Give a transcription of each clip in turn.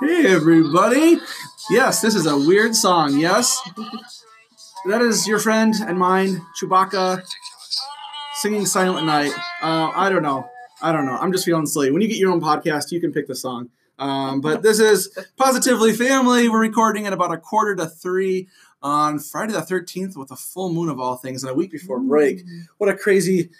hey, everybody. Yes, this is a weird song. Yes. That is your friend and mine, Chewbacca, singing Silent Night. Uh, I don't know. I don't know. I'm just feeling silly. When you get your own podcast, you can pick the song. Um, but this is Positively Family. We're recording at about a quarter to three on Friday the 13th with a full moon of all things and a week before break. What a crazy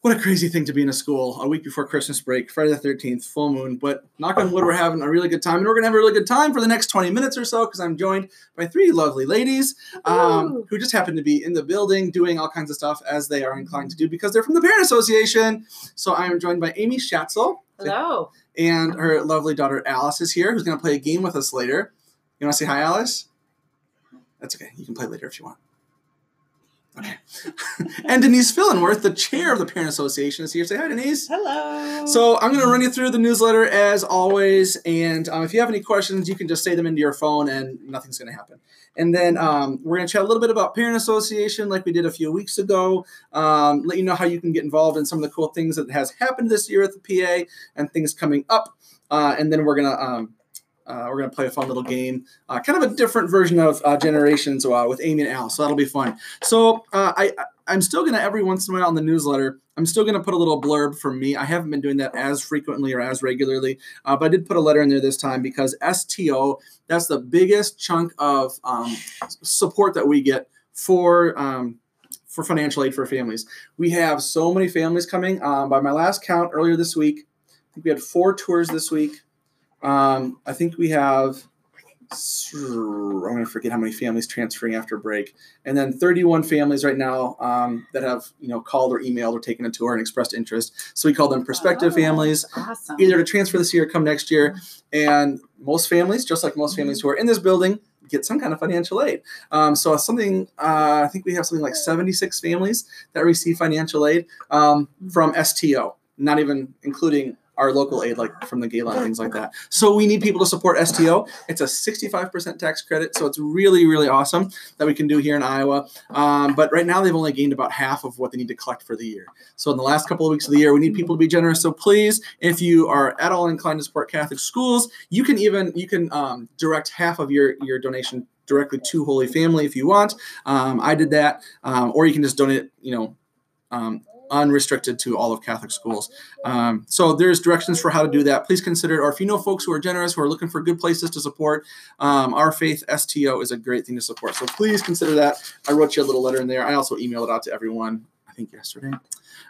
what a crazy thing to be in a school a week before Christmas break, Friday the 13th, full moon. But knock on wood, we're having a really good time. And we're going to have a really good time for the next 20 minutes or so because I'm joined by three lovely ladies um, who just happen to be in the building doing all kinds of stuff as they are inclined to do because they're from the Parent Association. So I am joined by Amy Schatzel. Hello. And her lovely daughter Alice is here who's going to play a game with us later. You want to say hi, Alice? That's okay. You can play later if you want. Okay. and Denise Fillenworth, the chair of the Parent Association, is here. Say hi, Denise. Hello. So I'm going to run you through the newsletter as always, and um, if you have any questions, you can just say them into your phone, and nothing's going to happen. And then um, we're going to chat a little bit about Parent Association, like we did a few weeks ago. Um, let you know how you can get involved in some of the cool things that has happened this year at the PA and things coming up. Uh, and then we're going to um, uh, we're going to play a fun little game, uh, kind of a different version of uh, Generations uh, with Amy and Al. So that'll be fun. So uh, I, I'm still going to every once in a while on the newsletter. I'm still going to put a little blurb from me. I haven't been doing that as frequently or as regularly, uh, but I did put a letter in there this time because STO that's the biggest chunk of um, support that we get for. Um, for financial aid for families, we have so many families coming. Um, by my last count earlier this week, I think we had four tours this week. Um, I think we have. I'm going to forget how many families transferring after break, and then 31 families right now um, that have you know called or emailed or taken a tour and expressed interest. So we call them prospective Oh, families, Awesome. either to transfer this year or come next year. And most families, just like most families who are in this building, get some kind of financial aid. Um, so something, uh, I think we have something like 76 families that receive financial aid um, from STO, not even including our local aid, like from the gala and things like that. So we need people to support STO. It's a 65% tax credit, so it's really, really awesome that we can do here in Iowa. Um, but right now, they've only gained about half of what they need to collect for the year. So in the last couple of weeks of the year, we need people to be generous. So please, if you are at all inclined to support Catholic schools, you can even you can um, direct half of your your donation directly to Holy Family if you want. Um, I did that, um, or you can just donate. You know. Um, unrestricted to all of Catholic schools. Um, so there's directions for how to do that. Please consider it. Or if you know folks who are generous, who are looking for good places to support, um, our faith STO is a great thing to support. So please consider that. I wrote you a little letter in there. I also emailed it out to everyone. I think yesterday.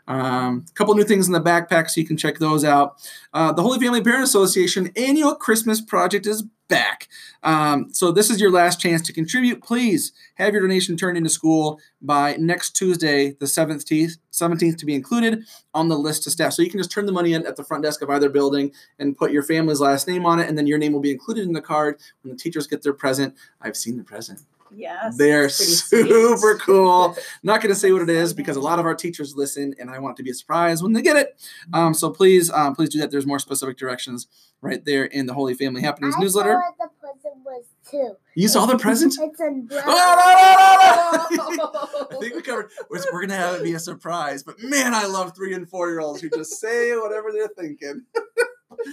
Um, a couple new things in the backpack, so you can check those out. Uh, the Holy Family Parent Association annual Christmas project is back. Um, so this is your last chance to contribute. Please have your donation turned into school by next Tuesday, the 17th, 17th to be included on the list to staff. So you can just turn the money in at the front desk of either building and put your family's last name on it, and then your name will be included in the card when the teachers get their present. I've seen the present. Yes. They're it's pretty sweet. super cool. Not going to say what it is because a lot of our teachers listen, and I want it to be a surprise when they get it. Um, so please, um, please do that. There's more specific directions right there in the Holy Family Happenings I newsletter. Saw what the present was too. You saw the present? It's in brown. Oh, no, no, no, no. I think we covered. We're, we're gonna have it be a surprise, but man, I love three and four year olds who just say whatever they're thinking.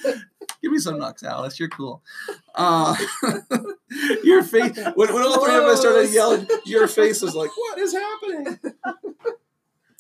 Give me some nucks, Alice. You're cool. Uh, your face. When, when all three of us started yelling, your face was like, "What is happening?"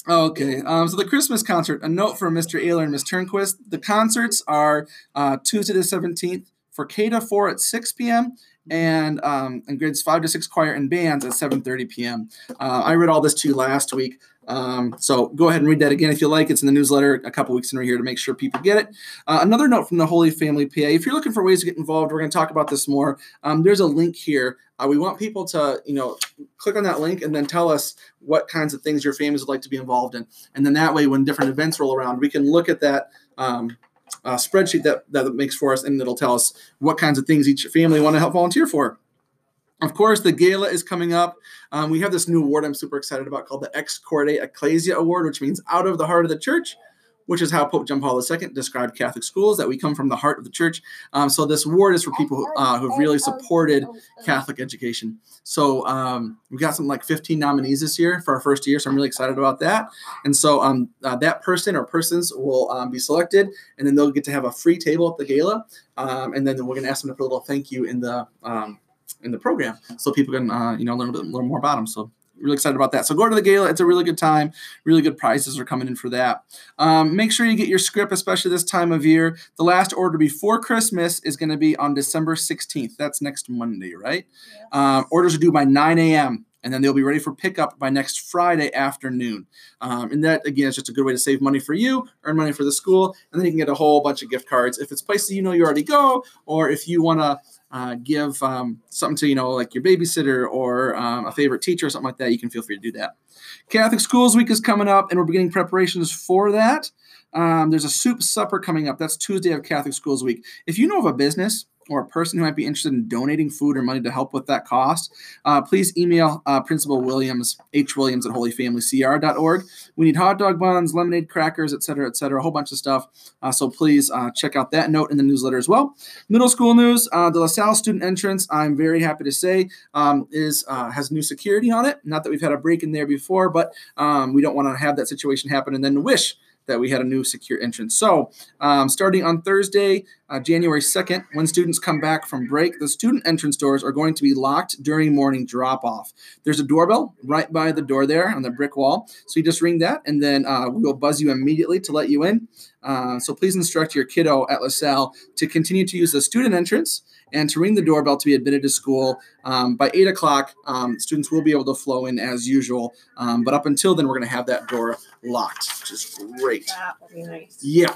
Okay, um, so the Christmas concert. A note from Mr. Ayler and Miss Turnquist. The concerts are uh, Tuesday the seventeenth for K to four at six p.m. and um, and grades five to six choir and bands at seven thirty p.m. Uh, I read all this to you last week, um, so go ahead and read that again if you like. It's in the newsletter a couple weeks in here to make sure people get it. Uh, another note from the Holy Family PA: if you're looking for ways to get involved, we're going to talk about this more. Um, there's a link here. Uh, we want people to, you know, click on that link and then tell us what kinds of things your families would like to be involved in, and then that way, when different events roll around, we can look at that. Um, uh, spreadsheet that that makes for us, and it'll tell us what kinds of things each family want to help volunteer for. Of course, the gala is coming up. Um, we have this new award I'm super excited about called the Ex Corde Ecclesiae Award, which means out of the heart of the church. Which is how Pope John Paul II described Catholic schools, that we come from the heart of the church. Um, so this award is for people who, uh, who've really supported Catholic education. So um, we got something like 15 nominees this year for our first year, so I'm really excited about that. And so um, uh, that person or persons will um, be selected, and then they'll get to have a free table at the gala. Um, and then we're going to ask them to put a little thank you in the um, in the program, so people can uh, you know learn a little more about them. So really excited about that. So go to the gala. It's a really good time. Really good prizes are coming in for that. Um, make sure you get your scrip, especially this time of year. The last order before Christmas is going to be on December 16th. That's next Monday, right? Um, orders are due by 9 a.m. And then they'll be ready for pickup by next Friday afternoon. Um, and that, again, is just a good way to save money for you, earn money for the school, and then you can get a whole bunch of gift cards. If it's places you know you already go, or if you want to uh, give um, something to you know like your babysitter or um, a favorite teacher or something like that you can feel free to do that. Catholic schools week is coming up and we're beginning preparations for that. Um, there's a soup supper coming up. That's tuesday of catholic schools week. If you know of a business or a person who might be interested in donating food or money to help with that cost, uh, please email uh, Principal Williams, H. Williams at holyfamilycr.org. We need hot dog buns, lemonade, crackers, et cetera, et cetera, a whole bunch of stuff. Uh, so please uh, check out that note in the newsletter as well. Middle school news: uh, the LaSalle student entrance. I'm very happy to say um, is uh, has new security on it. Not that we've had a break in there before, but um, we don't want to have that situation happen and then wish that we had a new secure entrance. So, um, starting on Thursday, uh, January 2nd, when students come back from break, the student entrance doors are going to be locked during morning drop off. There's a doorbell right by the door there on the brick wall. So, you just ring that, and then uh, we will buzz you immediately to let you in. Uh, so, please instruct your kiddo at LaSalle to continue to use the student entrance and to ring the doorbell to be admitted to school. Um, by 8 o'clock, um, students will be able to flow in as usual. Um, but up until then, we're going to have that door locked, which is great. That would be nice. Yeah.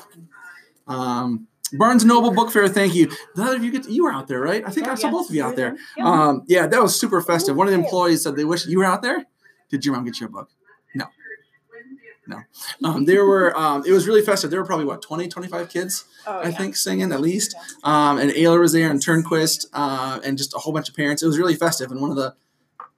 Um, Barnes Noble Book Fair, thank you. The other of you get you were out there, right? I think I saw Yes, both of you out there. Yeah. Um, yeah, that was super festive. One of the employees said they wish you were out there. Did your mom get you a book? No. Um, there were um, it was really festive. There were probably what 20, 25 kids, Oh, I yeah. think, singing at least. Yeah. Um, and Ayler was there and Turnquist, uh, and just a whole bunch of parents. It was really festive. And one of the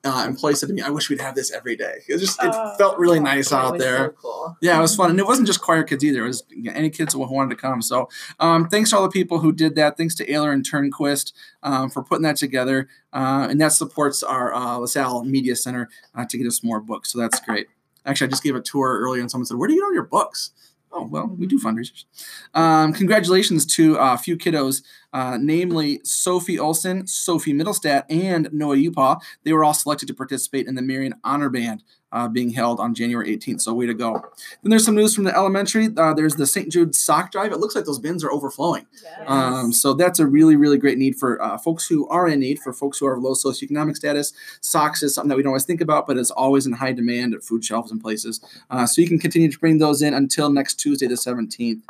uh, employees said to me, I wish we'd have this every day. It just it Oh, felt really nice out there. So cool. Yeah, it was fun, and it wasn't just choir kids either. It was any kids who wanted to come. So, um, thanks to all the people who did that. Thanks to Ayler and Turnquist um, for putting that together, uh, and that supports our uh, LaSalle Media Center uh, to get us more books. So that's great. Actually, I just gave a tour earlier, and someone said, "Where do you get all your books?" Oh well, we do fundraisers. Um, congratulations to uh, a few kiddos, uh, namely Sophie Olson, Sophie Middlestat, and Noah Upaw. They were all selected to participate in the Marion Honor Band uh, being held on January 18th. So way to go. Then there's some news from the elementary. Uh, there's the St. Jude sock drive. It looks like those bins are overflowing. Yes. Um, so that's a really, really great need for uh, folks who are in need, for folks who are of low socioeconomic status. Socks is something that we don't always think about, but it's always in high demand at food shelves and places. Uh, so you can continue to bring those in until next Tuesday, the 17th.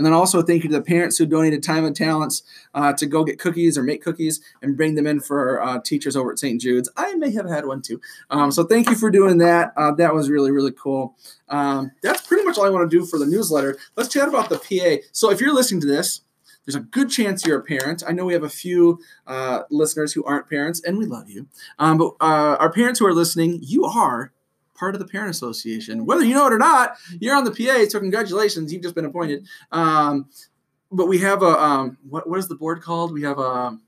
And then also thank you to the parents who donated time and talents uh, to go get cookies or make cookies and bring them in for uh, teachers over at St. Jude's. I may have had one too. Um, so thank you for doing that. Uh, that was really, really cool. Um, that's pretty much all I want to do for the newsletter. Let's chat about the PA. So if you're listening to this, there's a good chance you're a parent. I know we have a few uh, listeners who aren't parents, and we love you. Um, but uh, our parents who are listening, you are part of the parent association. Whether you know it or not, you're on the PA. So congratulations, you've just been appointed. Um, but we have a um, what, what is the board called? We have a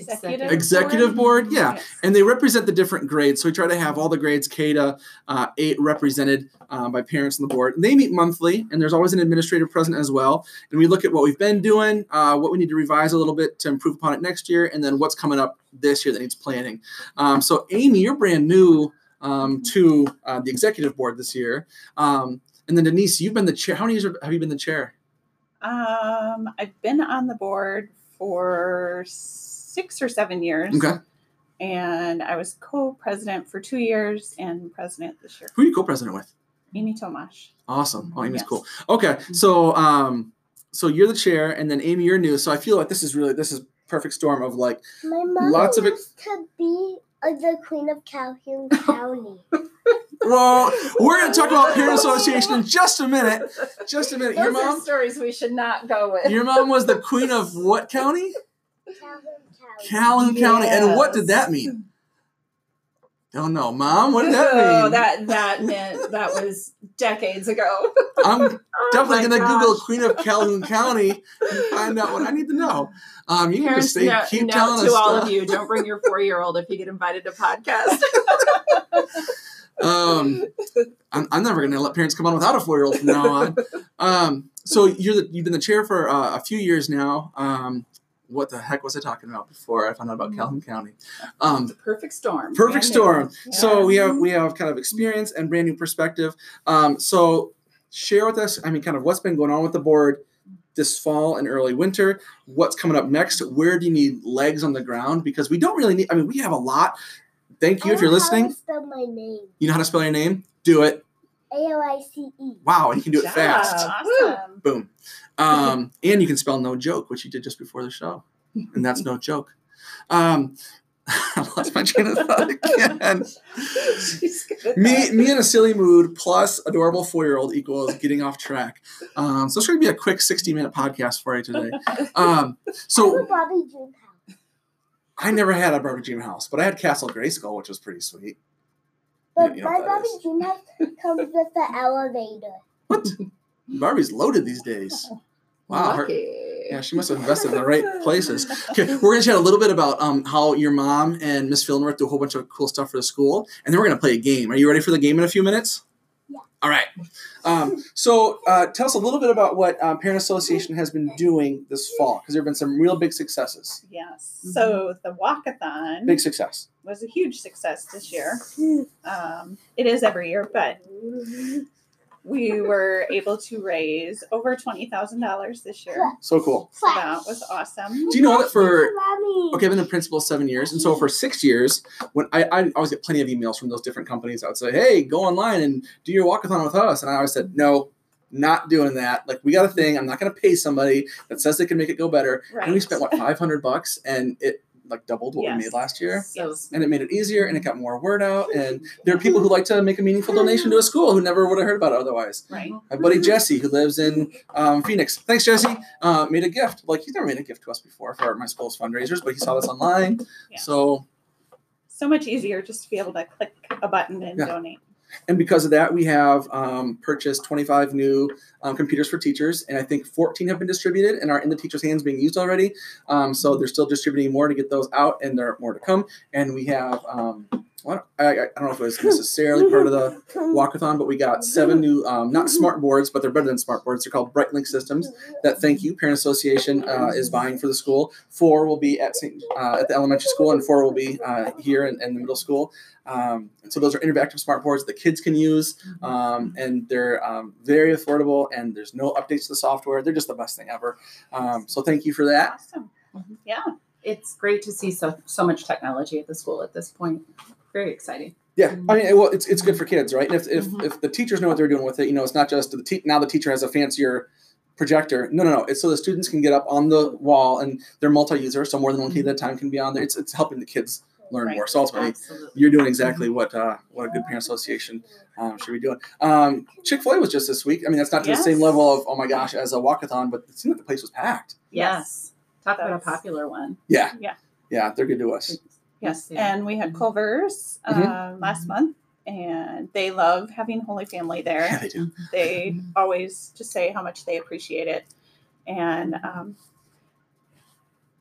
Executive, executive board. Yeah, Yes. and they represent the different grades. So we try to have all the grades K to uh, eight represented uh, by parents on the board. And they meet monthly, and there's always an administrator present as well. And we look at what we've been doing, uh, what we need to revise a little bit to improve upon it next year, and then what's coming up this year that needs planning. Um, so Amy, you're brand new um, to uh, the executive board this year. Um, and then Denise, you've been the chair. How many years have you been the chair? Um, I've been on the board for six or seven years. Okay. And I was co-president for two years and president this year. Who are you co-president with? Amy Tomash. Awesome. Oh, Amy's Yes. cool. Okay, so um, so you're the chair, and then Amy, you're new. So I feel like this is really this is perfect storm of like My mom Lots of it- to be uh, the queen of Calhoun County. well, we're going to talk about parent association in just a minute. Just a minute. Your Those are mom, stories we should not go with. your mom was the queen of what county? Calhoun County. Calhoun County. And what did that mean? Don't know, mom. What did that mean? Oh, that that meant that was decades ago. I'm Oh definitely my gonna Google. Queen of Calhoun County and find out what I need to know. Um, you can Parents, just stay, no, keep no, telling to us all stuff. of you, don't bring your four-year-old if you get invited to podcast. Um, I'm, I'm never gonna let parents come on without a four year old from now on. Um, so you're the, you've been the chair for uh, a few years now. Um, what the heck was I talking about before I found out about Calhoun County? Um, Perfect storm. perfect Brand new. storm. So we have we have kind of experience and brand new perspective. Um, so share with us. I mean, kind of what's been going on with the board this fall and early winter. What's coming up next? Where do you need legs on the ground? Because we don't really need. I mean, we have a lot. Thank you if you're I know how to listening. spell my name. You know how to spell your name? Do it. A L I C E. Wow, and you can do it Job. fast. Awesome. Boom. Um, and you can spell no joke, which you did just before the show. And that's no joke. Um, I lost my train of thought again. She's good at Me, me in a silly mood plus adorable four year old equals getting off track. Um, so it's going to be a quick 60 minute podcast for you today. Um, so Bobby Dream House. I never had a Barbie Dream House, but I had Castle Grayskull, which was pretty sweet. But you know my what that Bobby is. Dream House comes with the elevator. What? Barbie's loaded these days. Wow. her- Yeah, she must have invested in the right places. Okay, we're gonna chat a little bit about um, how your mom and Miss Fillenworth do a whole bunch of cool stuff for the school, and then we're gonna play a game. Are you ready for the game in a few minutes? Yeah. All right. Um, so uh, tell us a little bit about what um, Parent Association has been doing this fall, because there have been some real big successes. Yes. So the walkathon Big success. was a huge success this year. Um, it is every year, but we were able to raise over twenty thousand dollars this year. So cool. So that was awesome. Do you know that for Okay, I've been the principal seven years, and so for six years, when I, I always get plenty of emails from those different companies, I would say, "Hey, go online and do your walkathon with us," and I always said, "No, not doing that. Like, we got a thing. I'm not going to pay somebody that says they can make it go better." Right. And we spent what 500 bucks, and it like doubled what we made last year, So Yes. and it made it easier, and it got more word out, and there are people who like to make a meaningful donation to a school who never would have heard about it otherwise. Right. My buddy Jesse, who lives in um, Phoenix, thanks Jesse, uh, made a gift. Like he's never made a gift to us before for my school's fundraisers, but he saw this online. Yeah. So, So much easier just to be able to click a button and Yeah. donate. And because of that, we have um, purchased 25 new um, computers for teachers, and I think 14 have been distributed and are in the teachers' hands being used already. Um, so they're still distributing more to get those out, and there are more to come. And we have, um, I, I don't know if it was necessarily part of the walkathon, but we got seven new, um, not smart boards, but they're better than smart boards. They're called Brightlink systems. that thank you parent association uh, is buying for the school four will be at St. Uh, at the elementary school and four will be uh, here in, in the middle school um, so those are interactive smart boards that kids can use um, and they're um, very affordable and there's no updates to the software they're just the best thing ever um, so thank you for that Awesome. Yeah. it's great to see so so much technology at the school at this point. Very exciting. yeah i mean well it's, it's good for kids right and if, if, Mhm. if the teachers know what they're doing with it you know it's not just the te- now the teacher has a fancier projector no no no it's so the students can get up on the wall and they're multi-user so more than one kid at a time can be on there it's, it's helping the kids learn Right. more so ultimately Absolutely. you're doing exactly what uh, what a good parent association um, should be doing. Um, Chick Fil A was just this week. I mean, that's not to the same level of oh my gosh as a walkathon, but it seemed like the place was packed. Yes. Talk about a popular one. Yeah, Yeah. yeah, they're good to us. Yes. Yeah. And we had Culver's uh, last month, and they love having Holy Family there. Yeah, they do. they always just say how much they appreciate it and um,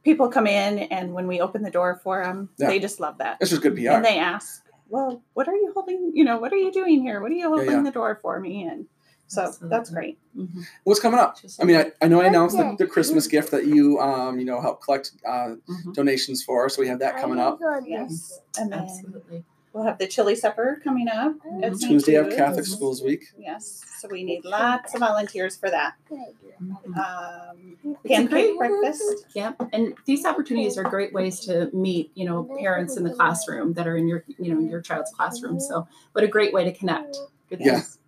people come in and when we open the door for them Yeah. they just love that It's just good PR. and they ask well what are you holding you know what are you doing here what are you holding the door for me and so that's Absolutely. great Mhm. What's coming up? I mean, I, I know I announced the, the Christmas gift that you um, you know help collect uh, Mhm. donations for, so we have that coming up. yes and then Absolutely. we'll have the chili supper coming up at St. Tuesday of Jude's. Catholic Schools Week. yes so we need lots of volunteers for that Mhm. um, It's a pancake great- breakfast Yep. And these opportunities are great ways to meet, you know, parents in the classroom that are in your, you know, your child's classroom. So, what a great way to connect. Good Yeah. things.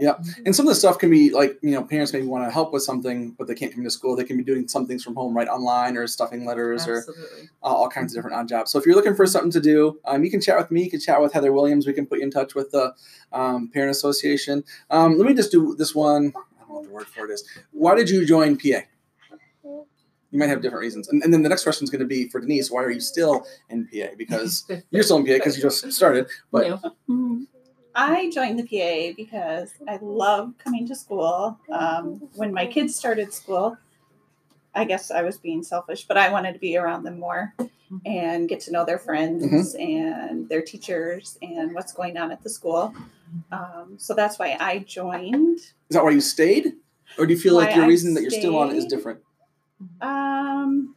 Yeah. And some of the stuff can be like, you know, parents maybe want to help with something, but they can't come to school. They can be doing some things from home, right online, or stuffing letters, or uh, all kinds of different odd jobs. So if you're looking for something to do, um, you can chat with me. You can chat with Heather Williams. We can put you in touch with the um, Parent Association. Um, let me just do this one. I don't know what the word for it is. Why did you join PA? You might have different reasons. And, and then the next question is going to be for Denise. Why are you still in PA? Because you're still in PA because you just started. But. I joined the PA because I love coming to school. Um, when my kids started school, I guess I was being selfish, but I wanted to be around them more and get to know their friends and their teachers and what's going on at the school. Um, so that's why I joined. Is that why you stayed, or do you feel like your I reason that you're still on it is different? Um,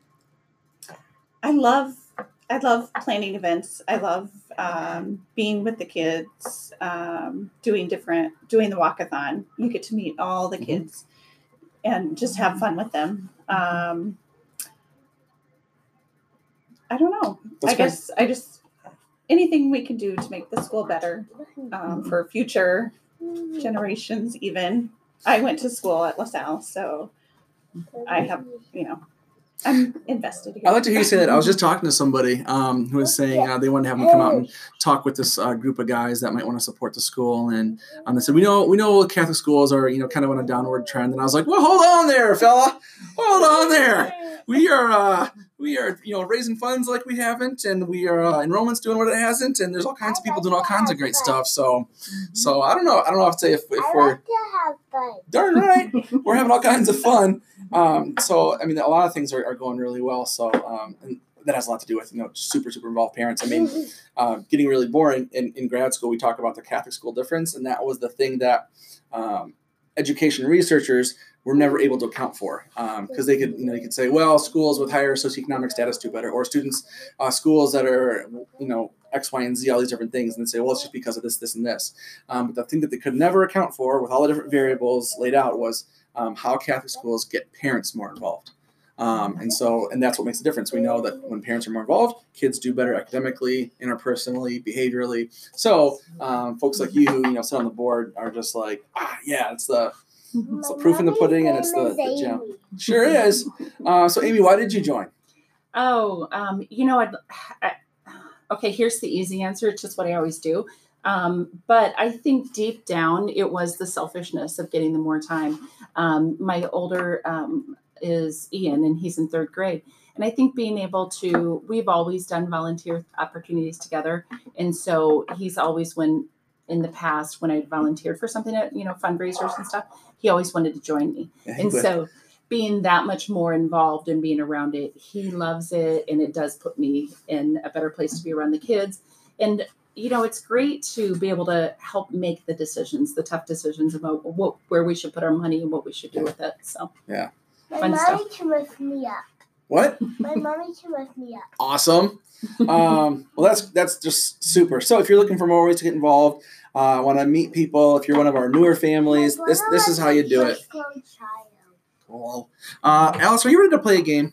I love I love planning events. I love um, being with the kids, um, doing different, doing the walkathon. You get to meet all the Mhm. kids and just have fun with them. Um, I don't know. That's I great. guess I just anything we can do to make the school better um, for future generations. Even I went to school at LaSalle, so I have you know I'm invested. Here. I like to hear you say that. I was just talking to somebody um, who was saying uh, they wanted to have me come out and talk with this uh, group of guys that might want to support the school, and um, they said we know we know Catholic schools are you know kind of on a downward trend, and I was like, well, hold on there, fella, hold on there. We are uh, we are you know raising funds like we haven't, and we are uh, enrollments doing what it hasn't, and there's all kinds of people doing all kinds of great stuff. So so I don't know I don't know how to say if, if I we're to have fun. darn right we're having all kinds of fun um, so i mean a lot of things are, are going really well so um, and that has a lot to do with you know super super involved parents. I mean uh, getting really boring in, in grad school we talk about the catholic school difference and that was the thing that um, education researchers were never able to account for because they could you know you could say well schools with higher socioeconomic status do better or students uh, schools that are you know x y and z all these different things and they say well it's just because of this this and this. Um, but the thing that they could never account for with all the different variables laid out was um, how catholic schools get parents more involved um, and so and that's what makes the difference we know that when parents are more involved kids do better academically interpersonally behaviorally so um, folks like you who you know sit on the board are just like ah yeah it's the It's the proof in the pudding and it's the- the gem. sure is uh, so amy why did you join Oh, um, you know, I'd, I, okay, here's the easy answer. It's just what I always do. Um, but I think deep down, it was the selfishness of getting the more time. Um, my older um, is Ian, and he's in third grade. And I think being able to, we've always done volunteer opportunities together. And so he's always, when in the past, when I volunteered for something at, you know, fundraisers and stuff, he always wanted to join me. And so being that much more involved and being around it, he loves it and it does put me in a better place to be around the kids. And you know, it's great to be able to help make the decisions, the tough decisions about what where we should put our money and what we should do with it. So yeah, My Fun mommy can lift me up. what My mommy can lift me up. awesome um, well that's that's just super so if you're looking for more ways to get involved uh, want to meet people if you're one of our newer families this this is how you do it Cool. Uh, Alice, are you ready to play a game?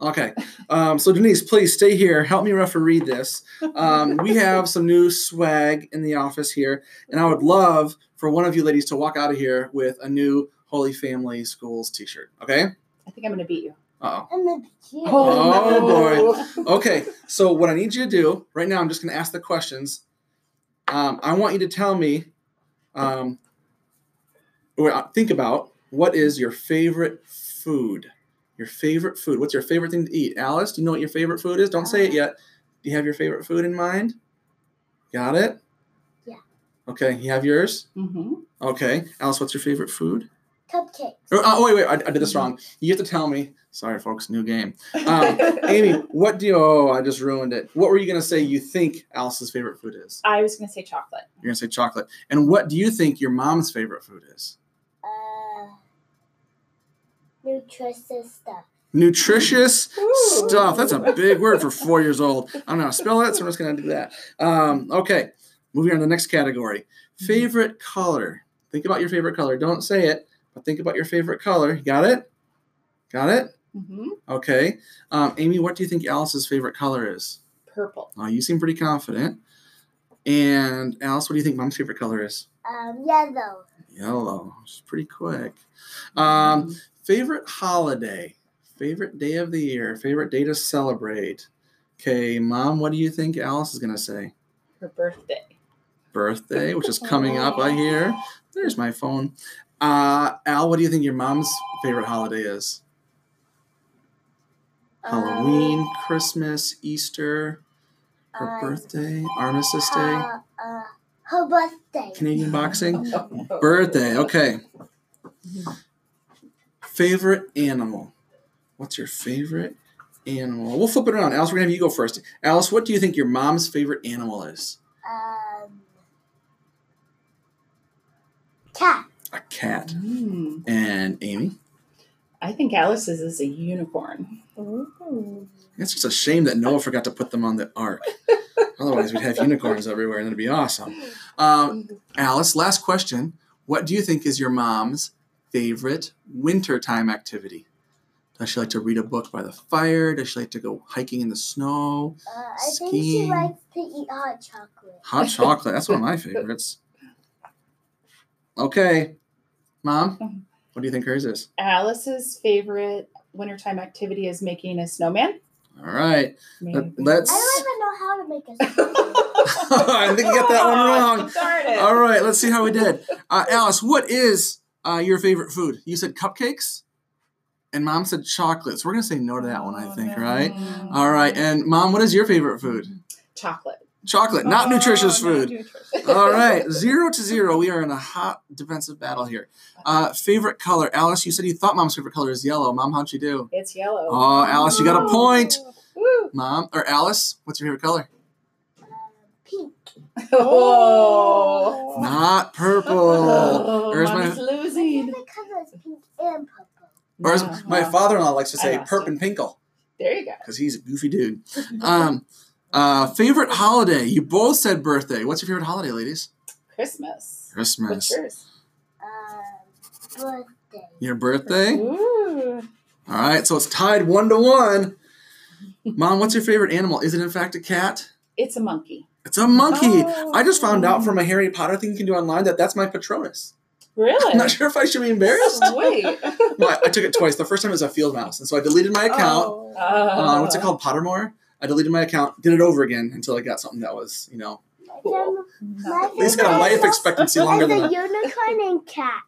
Okay. Um, so Denise, please stay here. Help me referee this. Um, we have some new swag in the office here, and I would love for one of you ladies to walk out of here with a new Holy Family Schools T-shirt. Okay. I think I'm going to beat you. Uh I'm the cute. Oh, oh. Okay. So what I need you to do right now, I'm just going to ask the questions. Um, I want you to tell me, um, or uh, think about what is your favorite food. Your favorite food. What's your favorite thing to eat? Alice, do you know what your favorite food is? Don't say it yet. Do you have your favorite food in mind? Got it? Yeah. Okay, you have yours? Mm-hmm. Okay. Alice, what's your favorite food? Cupcakes. Oh, oh, wait, wait, I, I did this wrong. You have to tell me. Sorry, folks, new game. Um, Amy, what do you, oh, I just ruined it. What were you going to say you think Alice's favorite food is? I was going to say chocolate. You're going to say chocolate. And what do you think your mom's favorite food is? Uh, nutritious stuff. Nutritious stuff. That's a big word for four years old. I don't know how to spell that, so I'm just going to do that. Um, okay, moving on to the next category. Favorite color. Think about your favorite color. Don't say it, but think about your favorite color. Got it? Got it? Mm-hmm. Okay. Um, Amy, what do you think Alice's favorite color is? Purple. Uh, you seem pretty confident. And Alice, what do you think mom's favorite color is? Um, yellow. Yellow. She's pretty quick. Um, favorite holiday, favorite day of the year, favorite day to celebrate. Okay, mom, what do you think Alice is gonna say? Her birthday. Birthday, which is coming up. I hear. There's my phone. Uh, Al, what do you think your mom's favorite holiday is? Halloween, Christmas, Easter, her uh, birthday, Armistice Day. Uh, uh, Her birthday. Canadian boxing. Birthday. Okay. Favorite animal. What's your favorite animal? We'll flip it around. Alice, we're gonna have you go first. Alice, what do you think your mom's favorite animal is? Um. Cat. A cat. Mm. And Amy. I think Alice's is a unicorn. Ooh. It's just a shame that Noah forgot to put them on the ark. Otherwise, we'd have unicorns everywhere, and it'd be awesome. Um, Alice, last question. What do you think is your mom's favorite wintertime activity? Does she like to read a book by the fire? Does she like to go hiking in the snow? Uh, I think she Skiing. likes to eat hot chocolate. Hot chocolate. That's one of my favorites. Okay. Mom, what do you think hers is? Alice's favorite wintertime activity is making a snowman. All right. Maybe. Let, us I don't even know how to make a snowman. I think you got that one wrong. Darn it. All right, let's see how we did. Uh, Alice, what is uh, your favorite food? You said cupcakes, and Mom said chocolate. So we're gonna say no to that one, I think, right? All right, and Mom, what is your favorite food? Chocolate. Chocolate, not Oh, nutritious not food. nutritious. All right, zero to zero. We are in a hot defensive battle here. Uh, favorite color, Alice. You said you thought Mom's favorite color is yellow. Mom, how'd you do? It's yellow. Oh, Alice, you got a point. Woo. Mom or Alice, what's your favorite color? Um, pink. Oh. Not purple. Oh, Or is my Mommy's My losing. favorite color is pink and purple. Or as Yeah. my father-in-law likes to say, perp and pinkle. There you go. because he's a goofy dude. Um, uh, favorite holiday? You both said birthday. What's your favorite holiday, ladies? Christmas. What's Christmas. yours? Um, birthday. Your birthday? Ooh. All right, so it's tied one to one. Mom, what's your favorite animal? Is it in fact a cat? It's a monkey. It's a monkey. Oh. I just found out from a Harry Potter thing you can do online that that's my Patronus. Really? I'm not sure if I should be embarrassed. Wait. No, I, I took it twice. The first time it was a field mouse, and so I deleted my account. Oh. Uh, what's it called? Pottermore. I deleted my account, did it over again until I got something that was, you know, Then my at least got a life expectancy longer than a a unicorn and cat.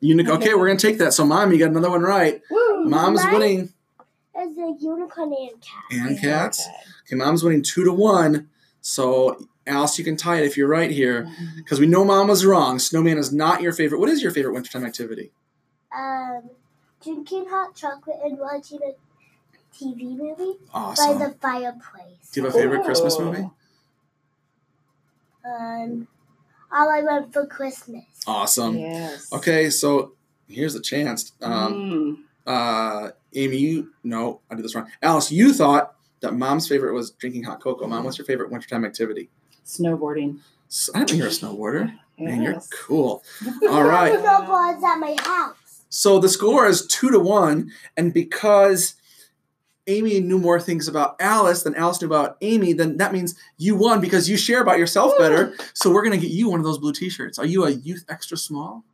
unicorn. Okay, we're gonna take that. So, mom, you got another one right. Woo. Mom's Mine- winning. Is a unicorn and cat. And cats. Okay. Okay, mom's winning two to one. So, Alice, you can tie it if you're right here, because we know mom was wrong. Snowman is not your favorite. What is your favorite wintertime activity? Um, drinking hot chocolate and watching a TV movie Awesome. by the fireplace. Do you have a favorite Christmas movie? Um, all I want for Christmas. Awesome. Yes. Okay, so here's the chance. Um, Mm. uh, Amy, you no, I did this wrong. Alice, you thought that mom's favorite was drinking hot cocoa. Mom, what's your favorite wintertime activity? Snowboarding. I didn't think you're a snowboarder. Man, you're cool. All right. Snowboards at my house. So the score is two to one, and because Amy knew more things about Alice than Alice knew about Amy, then that means you won because you share about yourself better. So we're gonna get you one of those blue T-shirts. Are you a youth extra small?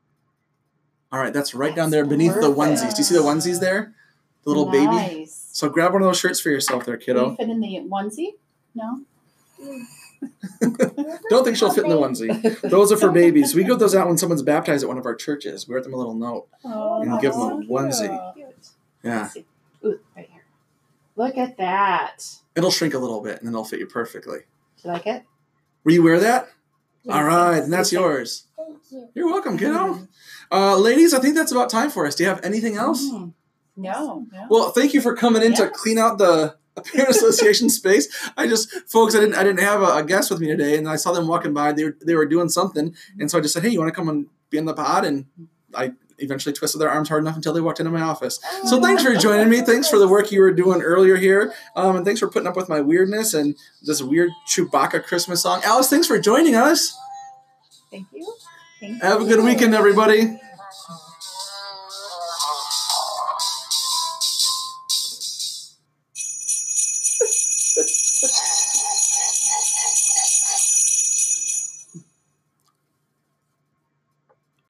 All right, that's right down there beneath the onesies. Do you see the onesies there? The little baby. So grab one of those shirts for yourself there, Can kiddo. you fit in the onesie? No. Mm. Don't think she'll fit in the onesie. Those are for babies. We give those out when someone's baptized at one of our churches. We write them a little note. Oh, And give them a onesie. Cute. Yeah, Ooh, right here. Look at that. it'll shrink a little bit and then it'll fit you perfectly. Do you like it? Will you wear that? Yes, All right, and that's yours. Thank you. You're welcome, kiddo. Uh, ladies, I think that's about time for us. Do you have anything else? Mm. No. no. Well, thank you for coming in to clean out the Parent Association space. I just, folks, I didn't, I didn't have a, a guest with me today, and I saw them walking by. They were, they were doing something, and so I just said, "Hey, you want to come and be in the pod?" And I eventually twisted their arms hard enough until they walked into my office. So thanks for joining me. Thanks for the work you were doing earlier here, um, and thanks for putting up with my weirdness and this weird Chewbacca Christmas song. Alice, thanks for joining us. Thank you. Thank Have a good weekend, everybody.